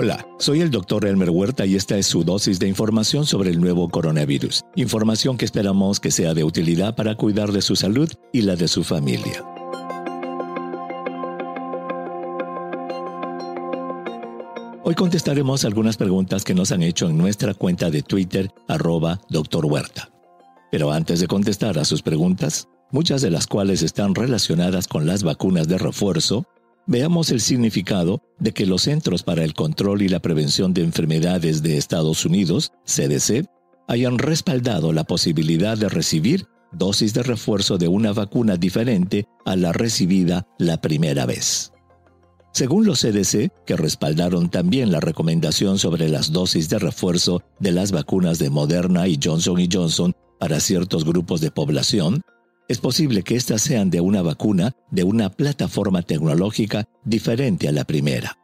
Hola, soy el doctor Elmer Huerta y esta es su dosis de información sobre el nuevo coronavirus. Información que esperamos que sea de utilidad para cuidar de su salud y la de su familia. Hoy contestaremos algunas preguntas que nos han hecho en nuestra cuenta de Twitter, arroba doctor Huerta. Pero antes de contestar a sus preguntas, muchas de las cuales están relacionadas con las vacunas de refuerzo, Veamos el significado de que los Centros para el Control y la Prevención de Enfermedades de Estados Unidos, CDC, hayan respaldado la posibilidad de recibir dosis de refuerzo de una vacuna diferente a la recibida la primera vez. Según los CDC, que respaldaron también la recomendación sobre las dosis de refuerzo de las vacunas de Moderna y Johnson Johnson para ciertos grupos de población, es posible que éstas sean de una vacuna de una plataforma tecnológica diferente a la primera.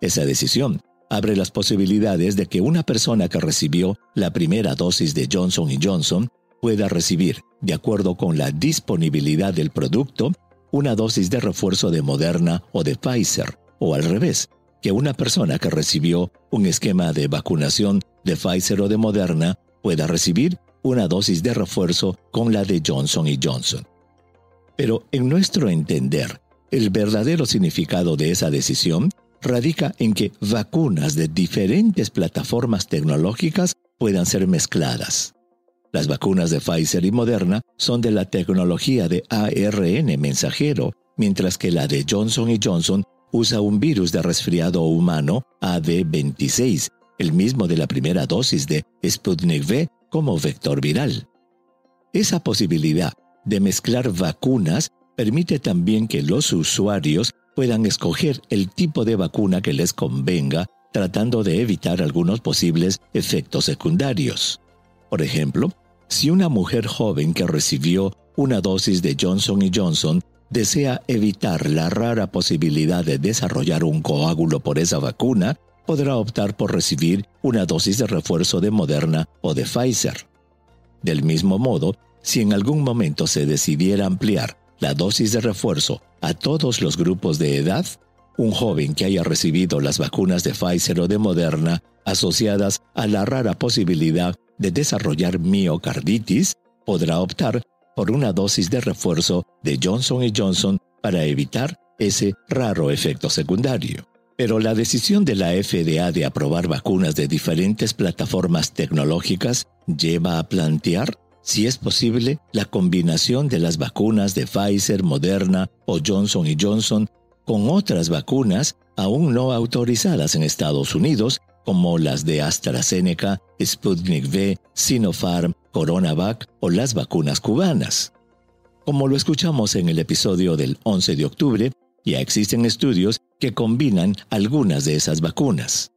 Esa decisión abre las posibilidades de que una persona que recibió la primera dosis de Johnson Johnson pueda recibir, de acuerdo con la disponibilidad del producto, una dosis de refuerzo de Moderna o de Pfizer, o al revés, que una persona que recibió un esquema de vacunación de Pfizer o de Moderna pueda recibir una dosis de refuerzo con la de Johnson Johnson. Pero en nuestro entender, el verdadero significado de esa decisión radica en que vacunas de diferentes plataformas tecnológicas puedan ser mezcladas. Las vacunas de Pfizer y Moderna son de la tecnología de ARN mensajero, mientras que la de Johnson Johnson usa un virus de resfriado humano AD26, el mismo de la primera dosis de Sputnik V como vector viral. Esa posibilidad de mezclar vacunas permite también que los usuarios puedan escoger el tipo de vacuna que les convenga, tratando de evitar algunos posibles efectos secundarios. Por ejemplo, si una mujer joven que recibió una dosis de Johnson Johnson desea evitar la rara posibilidad de desarrollar un coágulo por esa vacuna, podrá optar por recibir una dosis de refuerzo de Moderna o de Pfizer. Del mismo modo, si en algún momento se decidiera ampliar la dosis de refuerzo a todos los grupos de edad, un joven que haya recibido las vacunas de Pfizer o de Moderna asociadas a la rara posibilidad de desarrollar miocarditis podrá optar por una dosis de refuerzo de Johnson Johnson para evitar ese raro efecto secundario. Pero la decisión de la FDA de aprobar vacunas de diferentes plataformas tecnológicas lleva a plantear si es posible la combinación de las vacunas de Pfizer, Moderna o Johnson Johnson con otras vacunas aún no autorizadas en Estados Unidos, como las de AstraZeneca, Sputnik V, Sinopharm, CoronaVac o las vacunas cubanas. Como lo escuchamos en el episodio del 11 de octubre, ya existen estudios que combinan algunas de esas vacunas.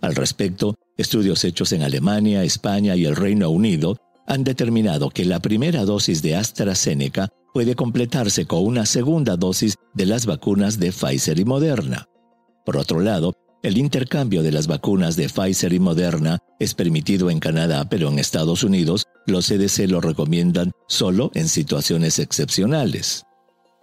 Al respecto, estudios hechos en Alemania, España y el Reino Unido han determinado que la primera dosis de AstraZeneca puede completarse con una segunda dosis de las vacunas de Pfizer y Moderna. Por otro lado, el intercambio de las vacunas de Pfizer y Moderna es permitido en Canadá, pero en Estados Unidos los CDC lo recomiendan solo en situaciones excepcionales.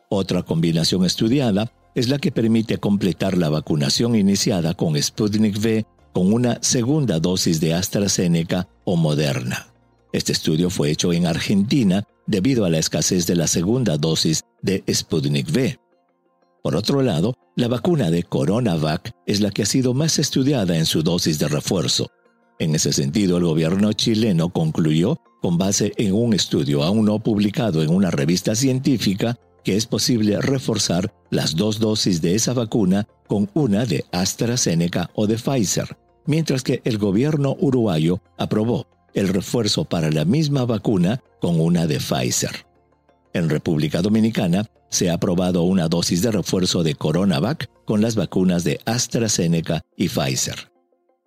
Otra combinación estudiada es la que permite completar la vacunación iniciada con Sputnik V con una segunda dosis de AstraZeneca o Moderna. Este estudio fue hecho en Argentina debido a la escasez de la segunda dosis de Sputnik V. Por otro lado, la vacuna de CoronaVac es la que ha sido más estudiada en su dosis de refuerzo. En ese sentido, el gobierno chileno concluyó, con base en un estudio aún no publicado en una revista científica, que es posible reforzar las dos dosis de esa vacuna con una de AstraZeneca o de Pfizer, mientras que el gobierno uruguayo aprobó el refuerzo para la misma vacuna con una de Pfizer. En República Dominicana se ha aprobado una dosis de refuerzo de CoronaVac con las vacunas de AstraZeneca y Pfizer.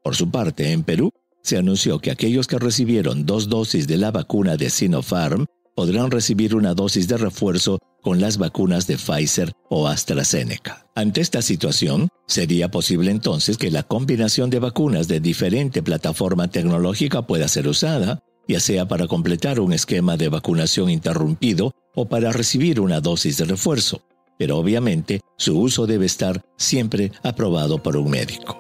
Por su parte, en Perú, se anunció que aquellos que recibieron dos dosis de la vacuna de Sinopharm podrán recibir una dosis de refuerzo con las vacunas de Pfizer o AstraZeneca. Ante esta situación, sería posible entonces que la combinación de vacunas de diferente plataforma tecnológica pueda ser usada, ya sea para completar un esquema de vacunación interrumpido o para recibir una dosis de refuerzo, pero obviamente su uso debe estar siempre aprobado por un médico.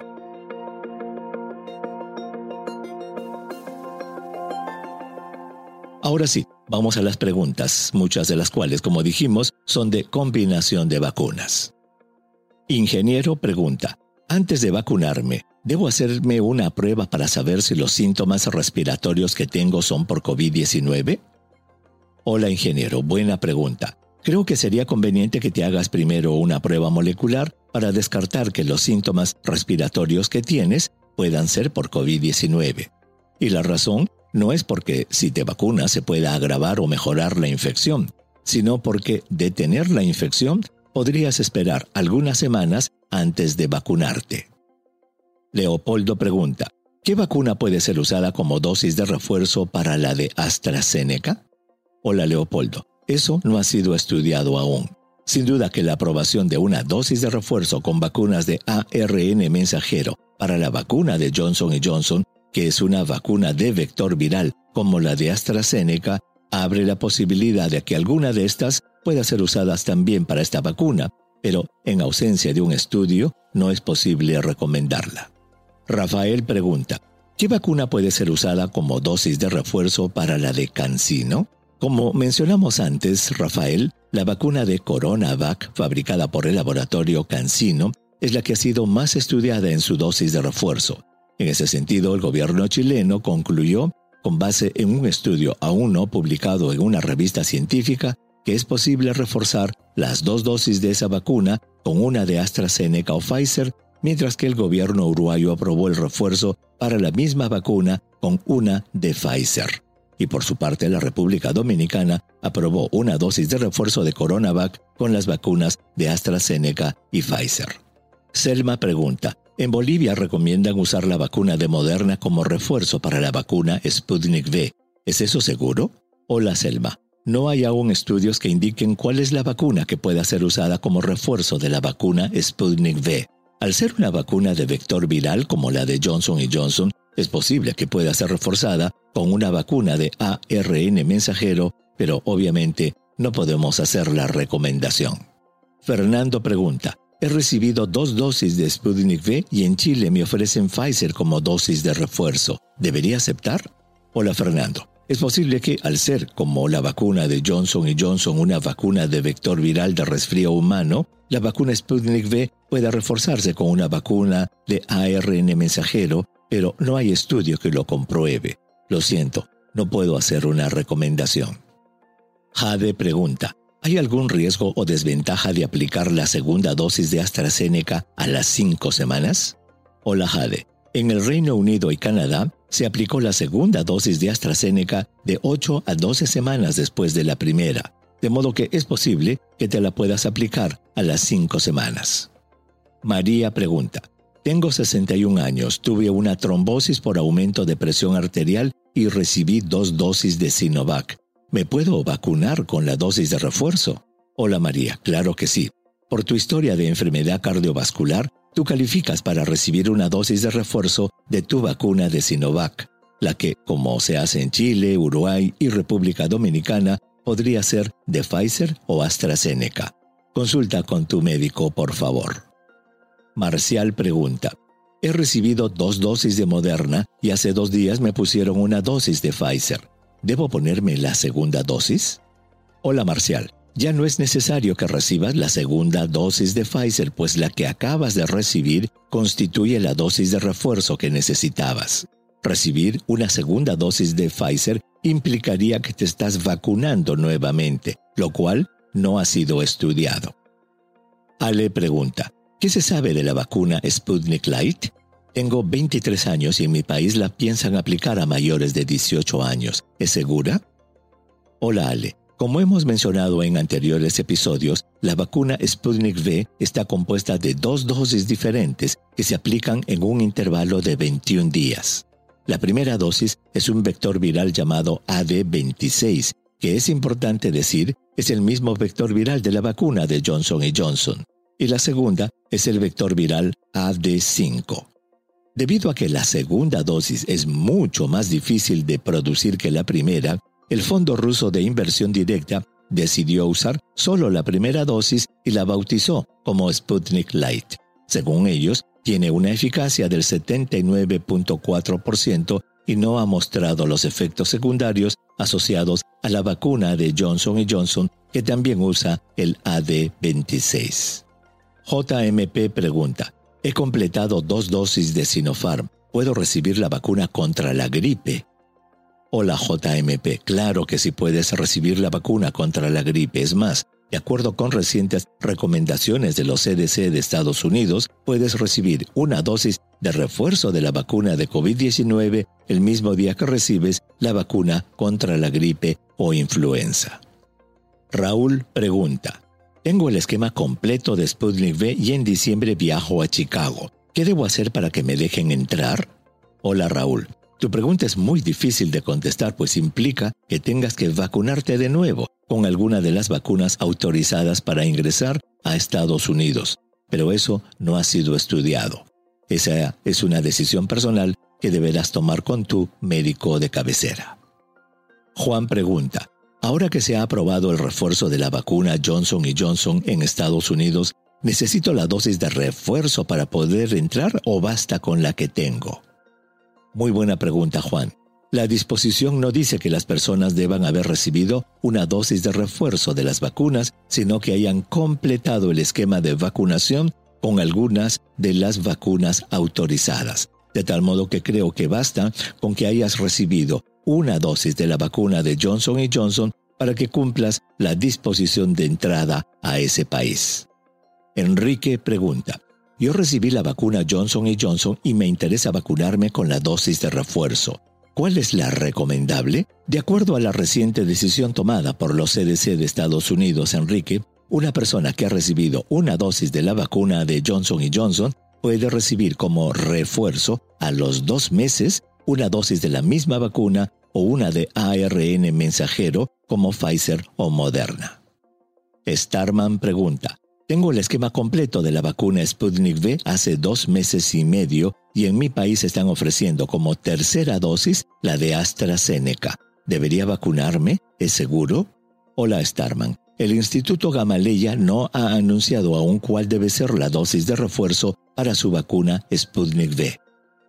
Ahora sí, vamos a las preguntas, muchas de las cuales, como dijimos, son de combinación de vacunas. Ingeniero pregunta, antes de vacunarme, ¿debo hacerme una prueba para saber si los síntomas respiratorios que tengo son por COVID-19? Hola ingeniero, buena pregunta. Creo que sería conveniente que te hagas primero una prueba molecular para descartar que los síntomas respiratorios que tienes puedan ser por COVID-19. Y la razón no es porque si te vacunas se pueda agravar o mejorar la infección, sino porque detener la infección podrías esperar algunas semanas antes de vacunarte. Leopoldo pregunta, ¿qué vacuna puede ser usada como dosis de refuerzo para la de AstraZeneca? Hola Leopoldo, eso no ha sido estudiado aún. Sin duda que la aprobación de una dosis de refuerzo con vacunas de ARN mensajero para la vacuna de Johnson Johnson, que es una vacuna de vector viral como la de AstraZeneca, abre la posibilidad de que alguna de estas pueda ser usadas también para esta vacuna, pero en ausencia de un estudio no es posible recomendarla. Rafael pregunta, ¿qué vacuna puede ser usada como dosis de refuerzo para la de Cancino? Como mencionamos antes, Rafael, la vacuna de CoronaVac, fabricada por el laboratorio Cancino, es la que ha sido más estudiada en su dosis de refuerzo. En ese sentido, el gobierno chileno concluyó, con base en un estudio aún no publicado en una revista científica, que es posible reforzar las dos dosis de esa vacuna con una de AstraZeneca o Pfizer, mientras que el gobierno uruguayo aprobó el refuerzo para la misma vacuna con una de Pfizer. Y por su parte, la República Dominicana aprobó una dosis de refuerzo de CoronaVac con las vacunas de AstraZeneca y Pfizer. Selma pregunta, en Bolivia recomiendan usar la vacuna de Moderna como refuerzo para la vacuna Sputnik V. ¿Es eso seguro? Hola Selma. No hay aún estudios que indiquen cuál es la vacuna que pueda ser usada como refuerzo de la vacuna Sputnik V. Al ser una vacuna de vector viral como la de Johnson Johnson, es posible que pueda ser reforzada con una vacuna de ARN mensajero, pero obviamente no podemos hacer la recomendación. Fernando pregunta, he recibido dos dosis de Sputnik V y en Chile me ofrecen Pfizer como dosis de refuerzo. ¿Debería aceptar? Hola Fernando. Es posible que, al ser como la vacuna de Johnson Johnson una vacuna de vector viral de resfrío humano, la vacuna Sputnik V pueda reforzarse con una vacuna de ARN mensajero, pero no hay estudio que lo compruebe. Lo siento, no puedo hacer una recomendación. Jade pregunta, ¿hay algún riesgo o desventaja de aplicar la segunda dosis de AstraZeneca a las cinco semanas? Hola Jade, en el Reino Unido y Canadá, se aplicó la segunda dosis de AstraZeneca de 8 a 12 semanas después de la primera, de modo que es posible que te la puedas aplicar a las 5 semanas. María pregunta, tengo 61 años, tuve una trombosis por aumento de presión arterial y recibí dos dosis de Sinovac. ¿Me puedo vacunar con la dosis de refuerzo? Hola María, claro que sí. Por tu historia de enfermedad cardiovascular, tú calificas para recibir una dosis de refuerzo de tu vacuna de Sinovac, la que, como se hace en Chile, Uruguay y República Dominicana, podría ser de Pfizer o AstraZeneca. Consulta con tu médico, por favor. Marcial pregunta, he recibido dos dosis de Moderna y hace dos días me pusieron una dosis de Pfizer. ¿Debo ponerme la segunda dosis? Hola Marcial, ya no es necesario que recibas la segunda dosis de Pfizer, pues la que acabas de recibir constituye la dosis de refuerzo que necesitabas. Recibir una segunda dosis de Pfizer implicaría que te estás vacunando nuevamente, lo cual no ha sido estudiado. Ale pregunta, ¿qué se sabe de la vacuna Sputnik Light? Tengo 23 años y en mi país la piensan aplicar a mayores de 18 años. ¿Es segura? Hola Ale, como hemos mencionado en anteriores episodios, la vacuna Sputnik V está compuesta de dos dosis diferentes que se aplican en un intervalo de 21 días. La primera dosis es un vector viral llamado AD26, que es importante decir es el mismo vector viral de la vacuna de Johnson Johnson. Y la segunda es el vector viral AD5. Debido a que la segunda dosis es mucho más difícil de producir que la primera, el Fondo Ruso de Inversión Directa decidió usar solo la primera dosis y la bautizó como Sputnik Light. Según ellos, tiene una eficacia del 79.4% y no ha mostrado los efectos secundarios asociados a la vacuna de Johnson Johnson que también usa el AD26. JMP pregunta, he completado dos dosis de Sinopharm, ¿puedo recibir la vacuna contra la gripe? Hola JMP, claro que sí puedes recibir la vacuna contra la gripe, es más, de acuerdo con recientes recomendaciones de los CDC de Estados Unidos, puedes recibir una dosis de refuerzo de la vacuna de COVID-19 el mismo día que recibes la vacuna contra la gripe o influenza. Raúl pregunta, tengo el esquema completo de Sputnik V y en diciembre viajo a Chicago. ¿Qué debo hacer para que me dejen entrar? Hola Raúl, tu pregunta es muy difícil de contestar pues implica que tengas que vacunarte de nuevo con alguna de las vacunas autorizadas para ingresar a Estados Unidos, pero eso no ha sido estudiado. Esa es una decisión personal que deberás tomar con tu médico de cabecera. Juan pregunta, ahora que se ha aprobado el refuerzo de la vacuna Johnson Johnson en Estados Unidos, ¿necesito la dosis de refuerzo para poder entrar o basta con la que tengo? Muy buena pregunta, Juan. La disposición no dice que las personas deban haber recibido una dosis de refuerzo de las vacunas, sino que hayan completado el esquema de vacunación con algunas de las vacunas autorizadas. De tal modo que creo que basta con que hayas recibido una dosis de la vacuna de Johnson Johnson para que cumplas la disposición de entrada a ese país. Enrique pregunta, yo recibí la vacuna Johnson Johnson y me interesa vacunarme con la dosis de refuerzo. ¿Cuál es la recomendable? De acuerdo a la reciente decisión tomada por los CDC de Estados Unidos, Enrique, una persona que ha recibido una dosis de la vacuna de Johnson Johnson puede recibir como refuerzo a los dos meses una dosis de la misma vacuna o una de ARN mensajero como Pfizer o Moderna. Starman pregunta, tengo el esquema completo de la vacuna Sputnik V hace dos meses y medio y en mi país están ofreciendo como tercera dosis la de AstraZeneca. ¿Debería vacunarme? ¿Es seguro? Hola Starman. El Instituto Gamaleya no ha anunciado aún cuál debe ser la dosis de refuerzo para su vacuna Sputnik V.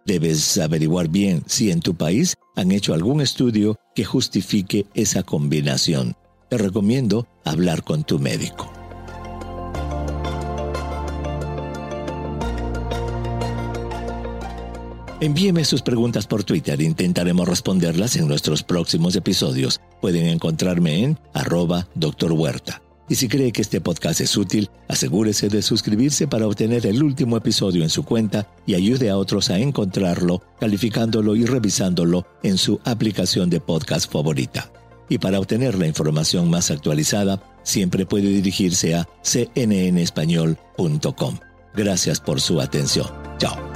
Debes averiguar bien si en tu país han hecho algún estudio que justifique esa combinación. Te recomiendo hablar con tu médico. Envíeme sus preguntas por Twitter. Intentaremos responderlas en nuestros próximos episodios. Pueden encontrarme en arroba Dr. Huerta. Y si cree que este podcast es útil, asegúrese de suscribirse para obtener el último episodio en su cuenta y ayude a otros a encontrarlo, calificándolo y revisándolo en su aplicación de podcast favorita. Y para obtener la información más actualizada, siempre puede dirigirse a cnnespañol.com. Gracias por su atención. Chao.